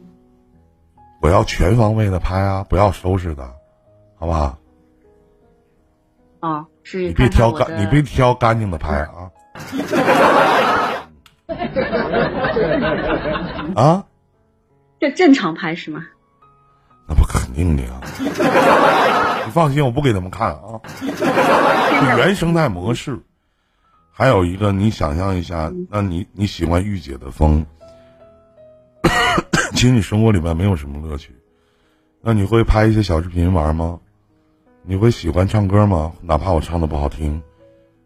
我要全方位的拍啊，不要收拾的，好不好？啊，是。你别挑干，你别挑干净的拍啊。啊？这正常拍是吗？那不肯定的啊！你放心，我不给他们看啊。原生态模式，还有一个，你想象一下，那你你喜欢御姐的风，其实你生活里面没有什么乐趣。那你会拍一些小视频玩吗？你会喜欢唱歌吗？哪怕我唱的不好听，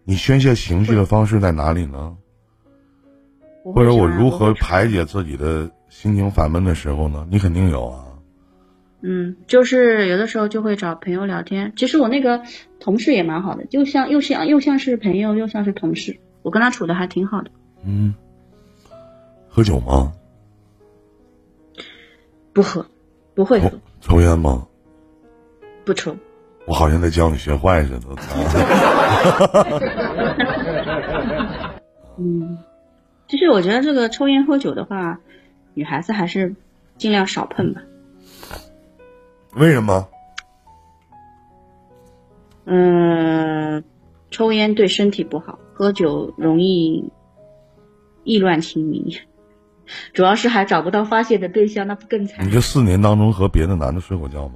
你宣泄情绪的方式在哪里呢？或者我如何排解自己的心情烦闷的时候呢？你肯定有啊。嗯，就是有的时候就会找朋友聊天。其实我那个同事也蛮好的，就像又像又像是朋友，又像是同事。我跟他处的还挺好的。嗯，喝酒吗？不喝，不会喝。抽烟吗？不抽。我好像在教你学坏似的。嗯，其实我觉得这个抽烟喝酒的话，女孩子还是尽量少碰吧。为什么？嗯，抽烟对身体不好，喝酒容易意乱情迷，主要是还找不到发泄的对象，那不更惨？你这四年当中和别的男的睡过觉吗？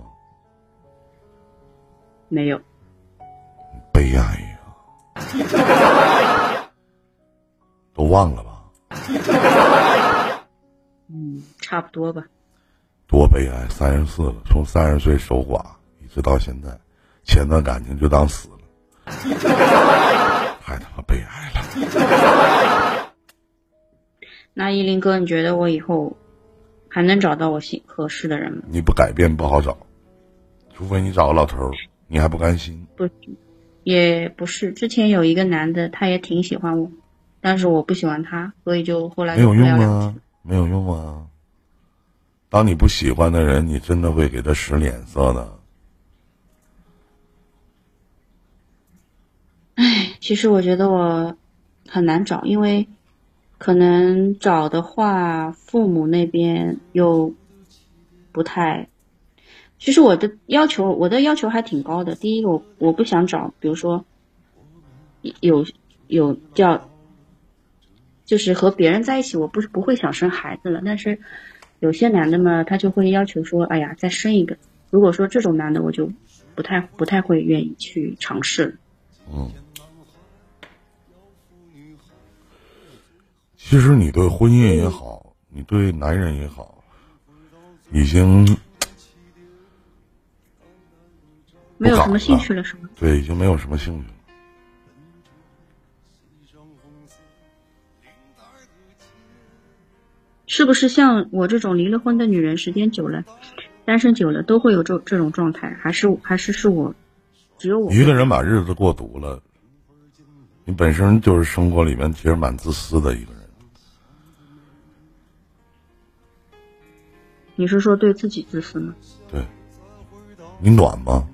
没有。悲哀呀！都忘了吧？嗯，差不多吧。多悲哀！三十四了，从三十岁守寡一直到现在，前段感情就当死了，太他妈悲哀了。那依林哥，你觉得我以后还能找到我心合适的人吗？你不改变不好找，除非你找个老头儿，你还不甘心？不，也不是。之前有一个男的，他也挺喜欢我，但是我不喜欢他，所以就后来没有用啊，没有用啊。当你不喜欢的人，你真的会给他使脸色的。唉，其实我觉得我很难找，因为可能找的话，父母那边又不太。其实我的要求，我的要求还挺高的。第一个，我我不想找，比如说有有叫，就是和别人在一起，我不是不会想生孩子了，但是。有些男的嘛，他就会要求说：“哎呀，再生一个。”如果说这种男的，我就不太不太会愿意去尝试。嗯，其实你对婚姻也好，你对男人也好，已经没有什么兴趣了，是吗？对，已经没有什么兴趣。是不是像我这种离了婚的女人，时间久了，单身久了，都会有这这种状态？还是还是是我，只有我一个人把日子过独了？你本身就是生活里面其实蛮自私的一个人。你是说对自己自私吗？对。你暖吗？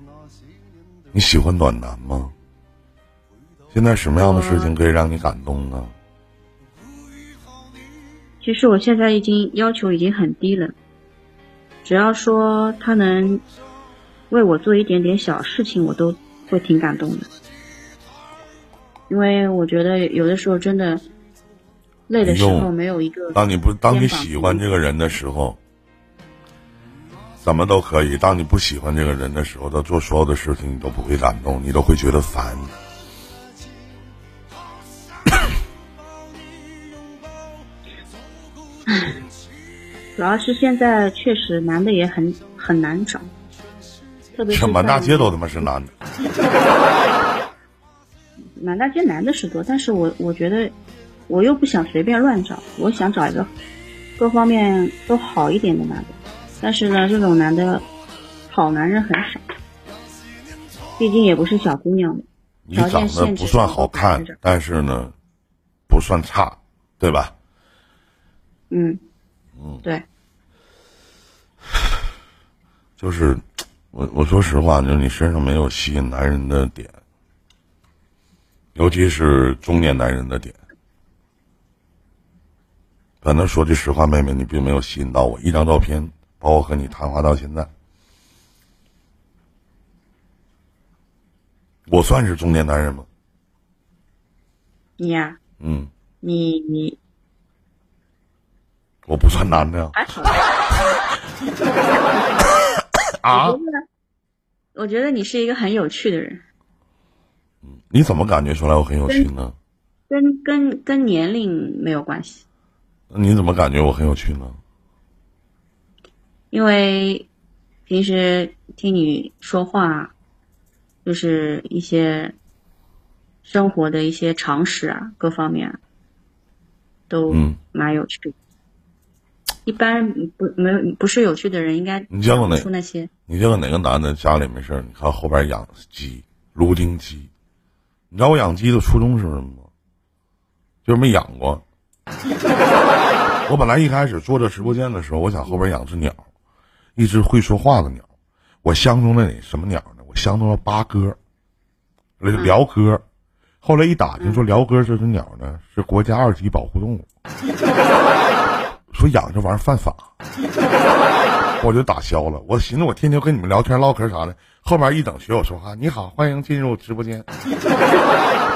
你喜欢暖男吗？现在什么样的事情可以让你感动呢？其实我现在已经要求已经很低了，只要说他能为我做一点点小事情，我都会挺感动的。因为我觉得有的时候真的累的时候没有一个。当你不当你喜欢这个人的时候，怎么都可以；当你不喜欢这个人的时候，他做所有的事情你都不会感动，你都会觉得烦。主要是现在确实男的也很很难找，特别是满大街都他妈是男的。满大街男的是多，但是我我觉得我又不想随便乱找，我想找一个各方面都好一点的男的。但是呢，这种男的好男人很少，毕竟也不是小姑娘，你长得不算好看，但是呢，不算差，对吧？嗯。嗯，对，就是我我说实话，就是你身上没有吸引男人的点，尤其是中年男人的点。反正说句实话，妹妹，你并没有吸引到我。一张照片，包括和你谈话到现在，我算是中年男人吗？你呀？嗯。你你。我不算男的呀。啊！我觉得你是一个很有趣的人。嗯，你怎么感觉出来我很有趣呢？跟跟跟年龄没有关系。那你怎么感觉我很有趣呢？因为平时听你说话，就是一些生活的一些常识啊，各方面都蛮有趣。一般不没有不是有趣的人，应该你见过哪那些？你见过哪个男的家里没事你看后边养鸡，芦丁鸡。你知道我养鸡的初衷是什么吗？就是没养过。我本来一开始做这直播间的时候，我想后边养只鸟，一只会说话的鸟。我相中了哪什么鸟呢？我相中了八哥，鹩哥。后来一打听说，鹩哥这只鸟呢是国家二级保护动物。说养这玩意儿犯法，我就打消了。我寻思我天天跟你们聊天唠嗑啥的，后边一等学我说话，你好，欢迎进入直播间，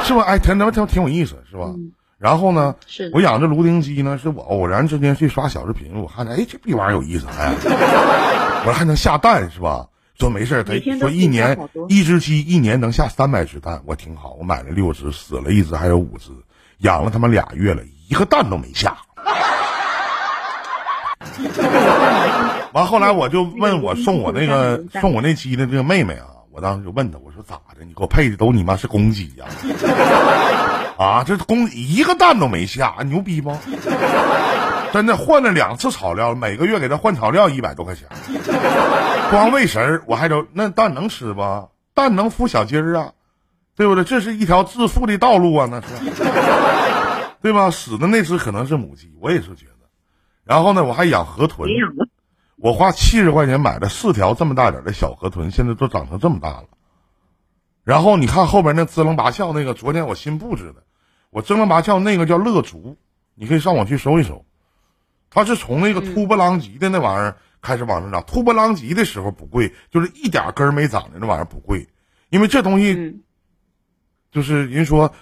是吧？哎，挺挺挺挺有意思，是吧？然后呢，我养这芦丁鸡呢，是我偶然之间去刷小视频，我看着，哎，这逼玩意儿有意思，哎，我说还能下蛋是吧？说没事他说一年一只鸡一年能下三百只蛋，我挺好，我买了六只，死了一只，还有五只，养了他妈俩月了，一个蛋都没下。完后来我就问我送我那个送我那鸡的这个妹妹啊，我当时就问她，我说咋的？你给我配的都你妈是公鸡呀？啊，这公一个蛋都没下，牛逼不？真的换了两次草料，每个月给他换草料一百多块钱，光喂食儿我还都那蛋能吃不？蛋能孵小鸡儿啊，对不对？这是一条致富的道路啊，那是，对吧？死的那只可能是母鸡，我也是觉得。然后呢，我还养河豚，我花七十块钱买了四条这么大点的小河豚，现在都长成这么大了。然后你看后边那支棱八翘那个，昨天我新布置的，我支棱八翘那个叫乐竹，你可以上网去搜一搜。它是从那个秃不啷吉的那玩意儿开始往上涨，秃不啷吉的时候不贵，就是一点根没长的那玩意儿不贵，因为这东西就是人说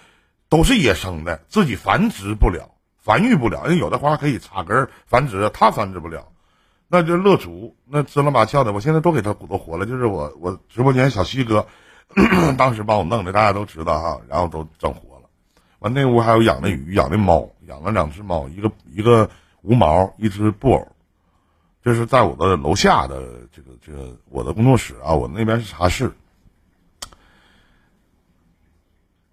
都是野生的，自己繁殖不了。繁育不了，因为有的花可以插根繁殖，它繁殖不了。那就乐竹，那支棱八翘的，我现在都给它骨头活了。就是我我直播间小西哥，当时帮我弄的，大家都知道哈，然后都整活了。完那屋还有养的鱼，养的猫，养了两只猫，一个一个无毛，一只布偶。这是在我的楼下的这个这个我的工作室啊，我那边是茶室。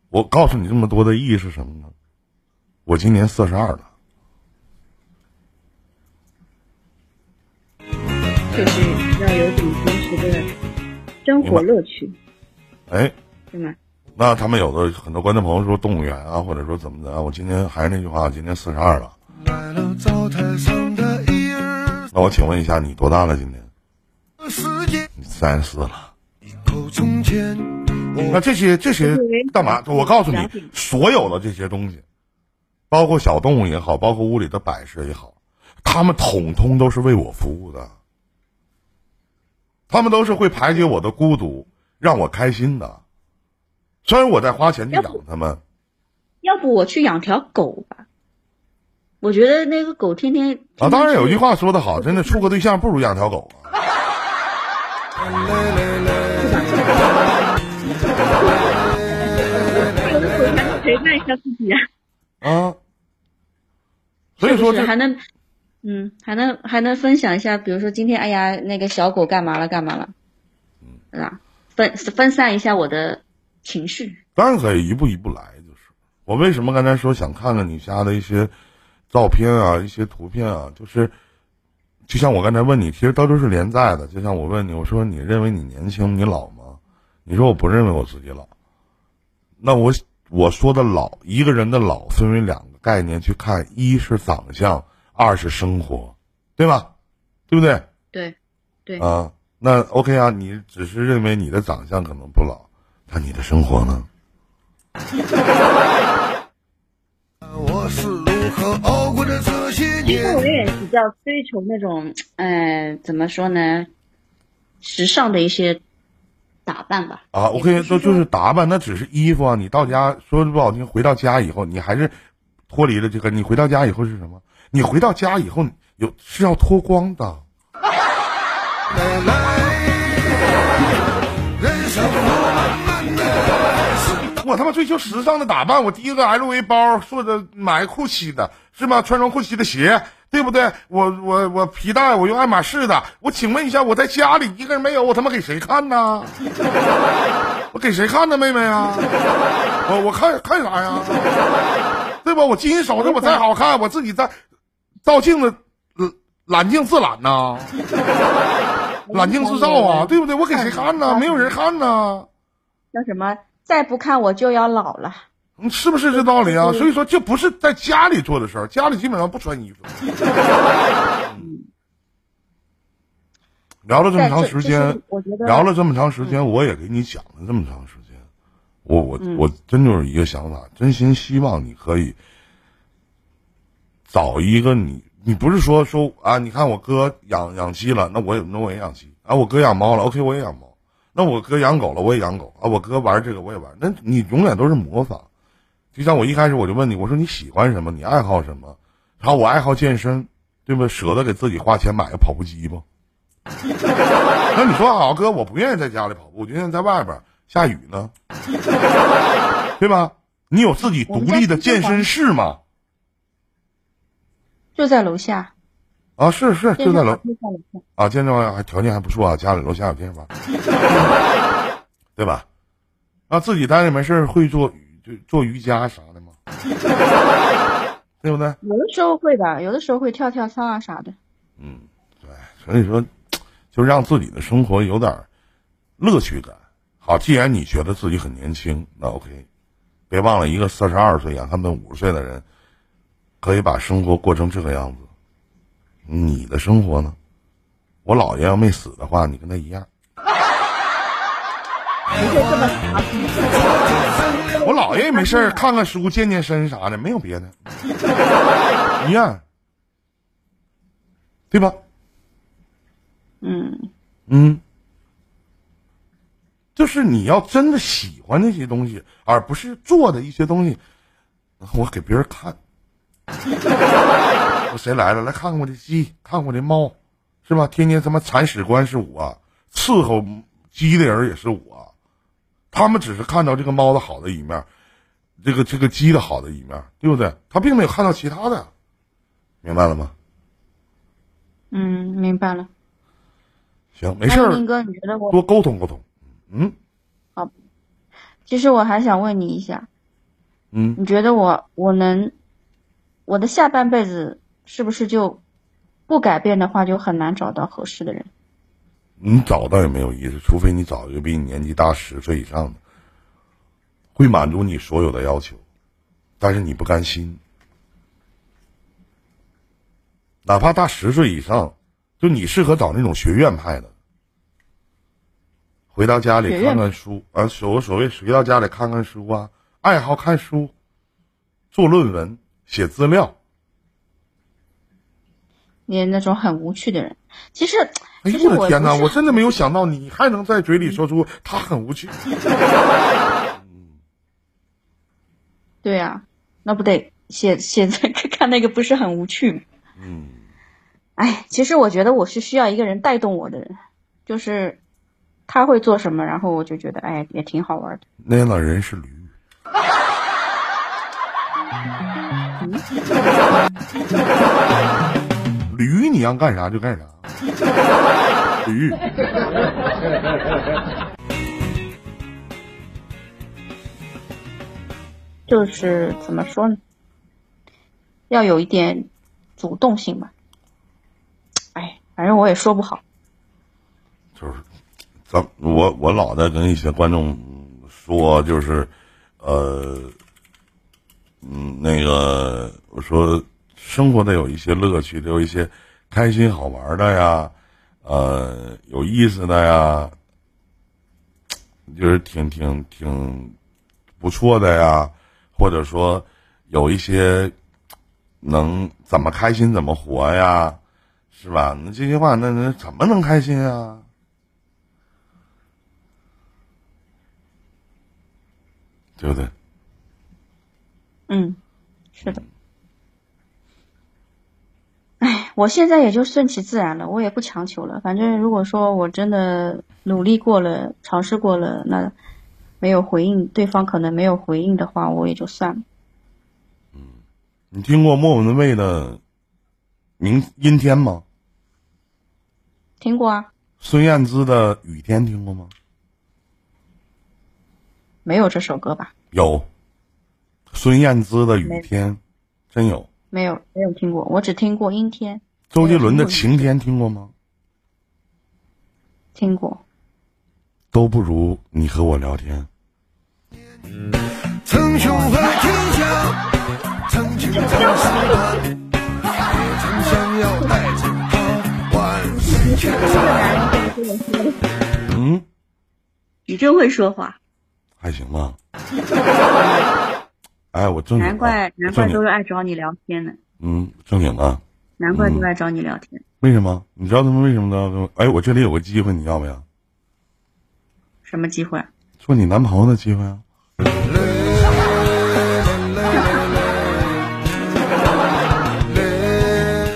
我告诉你这么多的意义是什么呢？我今年四十二了，就是要有点平时的生活乐趣。哎，对吗？那他们有的很多观众朋友说动物园啊，或者说怎么的？我今年还是那句话，今年四十二了。那我请问一下，你多大了？今年？三十四了。那这些这些干嘛？我告诉你，所有的这些东西。包括小动物也好，包括屋里的摆设也好，他们统统都是为我服务的。他们都是会排解我的孤独，让我开心的。虽然我在花钱去养他们，要不我去养条狗吧？我觉得那个狗天天啊，当然有句话说得好，真的处个对象不如养条狗啊。陪伴一下自己啊。啊，所以说还能，嗯，还能还能分享一下，比如说今天，哎呀，那个小狗干嘛了，干嘛了，嗯，是吧？分分散一下我的情绪。当然可以一步一步来，就是我为什么刚才说想看看你家的一些照片啊，一些图片啊，就是就像我刚才问你，其实到处是连在的。就像我问你，我说你认为你年轻，你老吗？你说我不认为我自己老，那我。我说的老，一个人的老分为两个概念去看，一是长相，二是生活，对吧？对不对？对，对啊，那 OK 啊，你只是认为你的长相可能不老，那你的生活呢？其实我也比较追求那种，嗯，怎么说呢？时尚的一些。打扮吧啊，OK，都就是打扮，那只是衣服啊。你到家说句不好听，回到家以后，你还是脱离了这个。你回到家以后是什么？你回到家以后有是要脱光的。我我他妈追求时尚的打扮，我第一个 LV 包，或者买 GUCCI 的，是吧？穿双 GUCCI 的鞋，对不对？我我我皮带，我用爱马仕的。我请问一下，我在家里一个人没有，我他妈给谁看呢？我给谁看呢，妹妹啊？我我看看啥呀？对吧？我金银首饰我再好看，我自己在照镜子，揽揽镜自揽呐，揽镜自照啊，对不对？我给谁看呢？没有人看呢。叫什么？再不看我就要老了。嗯，是不是这道理啊？所以说，这不是在家里做的事儿，家里基本上不穿衣服。聊了这么长时间，聊了这么长时间，我也给你讲了这么长时间。我我我真就是一个想法，真心希望你可以找一个你，你不是说说啊？你看我哥养养鸡了，那我也那我也养鸡啊。我哥养猫了，OK，我也养猫。那我哥养狗了，我也养狗啊。我哥玩这个，我也玩。那你永远都是模仿。就像我一开始我就问你，我说你喜欢什么？你爱好什么？然后我爱好健身，对不？舍得给自己花钱买个跑步机不？那你说好哥，我不愿意在家里跑步，我愿意在外边。下雨呢，对吧？你有自己独立的健身室吗？就在楼下。啊，是是，就在楼。啊，健身房还条件还不错啊，家里楼下有健身房，对吧？啊，自己待着没事会做。就做瑜伽啥的吗？对不对？有的时候会的，有的时候会跳跳操啊啥的。嗯，对，所以说，就让自己的生活有点乐趣感。好，既然你觉得自己很年轻，那 OK，别忘了一个四十二岁养他们五十岁的人，可以把生活过成这个样子。你的生活呢？我姥爷要没死的话，你跟他一样。我姥爷也没事看看书、健健身啥的，没有别的，一样，对吧？嗯嗯，就是你要真的喜欢那些东西，而不是做的一些东西，我给别人看。说谁来了？来看看我的鸡，看我的猫，是吧？天天他妈铲屎官是我，伺候鸡的人也是我。他们只是看到这个猫的好的一面，这个这个鸡的好的一面，对不对？他并没有看到其他的，明白了吗？嗯，明白了。行，没事儿。林哥，你觉得我多沟通沟通？嗯。好，其实我还想问你一下，嗯，你觉得我我能我的下半辈子是不是就不改变的话，就很难找到合适的人？你找到也没有意思，除非你找一个比你年纪大十岁以上的，会满足你所有的要求，但是你不甘心，哪怕大十岁以上，就你适合找那种学院派的，回到家里看看书啊，所所谓回到家里看看书啊，爱好看书，做论文、写资料。你那种很无趣的人，其实，哎呦我的天哪！我真的没有想到你还能在嘴里说出他很无趣。对呀，那不得写写在看那个不是很无趣吗？嗯。哎，其实我觉得我是需要一个人带动我的人，就是他会做什么，然后我就觉得哎也挺好玩的。那样的人是驴。驴，你让干啥就干啥。驴，就是怎么说呢？要有一点主动性吧。哎，反正我也说不好。就是，咱我我老在跟一些观众说，就是，呃，嗯，那个我说。生活的有一些乐趣，得有一些开心好玩的呀，呃，有意思的呀，就是挺挺挺不错的呀，或者说有一些能怎么开心怎么活呀，是吧？那这些话，那那怎么能开心啊？对不对？嗯，是的。我现在也就顺其自然了，我也不强求了。反正如果说我真的努力过了，尝试过了，那没有回应，对方可能没有回应的话，我也就算了。嗯你听过莫文蔚的《明阴天》吗？听过啊，孙燕姿的《雨天》听过吗？没有这首歌吧？有。孙燕姿的《雨天》，真有。没有，没有听过，我只听过《阴天》。周杰伦的《晴天》听过吗？听过。都不如你和我聊天。曾雄和天下，曾经曾失败，也曾想要带着他万水千山。嗯，你真会说话，还行吧。哎，我正难怪难怪都是爱找你聊天呢，嗯，正经的。难怪都爱找你聊天。为什么？你知道他们为什么都要跟我？哎，我这里有个机会，你要不要？什么机会？做你男朋友的机会啊！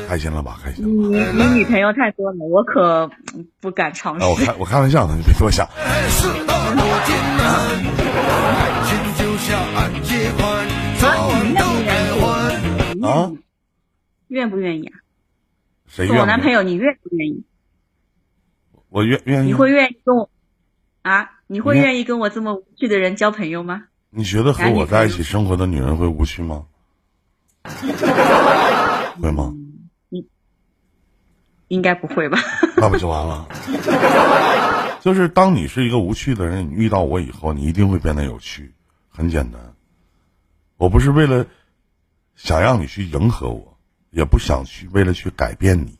开心了吧？开心了吧。你你女朋友太多了，我可不敢尝啊，我开我开玩笑的，你别多想。啊？愿不愿意啊？谁愿意？做我男朋友，你愿不愿意？我愿愿意。你会愿意跟我啊？你会愿意跟我这么无趣的人交朋友吗？你觉得和我在一起生活的女人会无趣吗？会吗？你应该不会吧？那不就完了？就是当你是一个无趣的人，你遇到我以后，你一定会变得有趣。很简单，我不是为了想让你去迎合我，也不想去为了去改变你。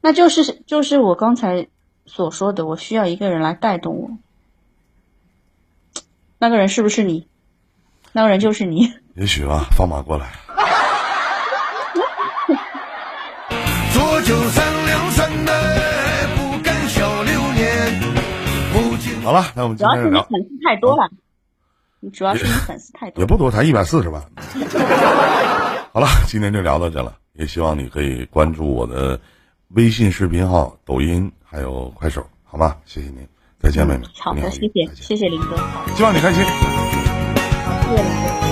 那就是就是我刚才所说的，我需要一个人来带动我。那个人是不是你？那个人就是你。也许吧，放马过来。浊酒三两三代，不敢笑流年。不经好了，那我们主要是你粉丝太多了，你主要是你粉丝太多也。不多，才一百四十万。好了，今天就聊到这了，也希望你可以关注我的微信视频号、抖音还有快手，好吗？谢谢您，再见，妹妹。好的，谢谢谢谢林哥，希望你开心。谢谢。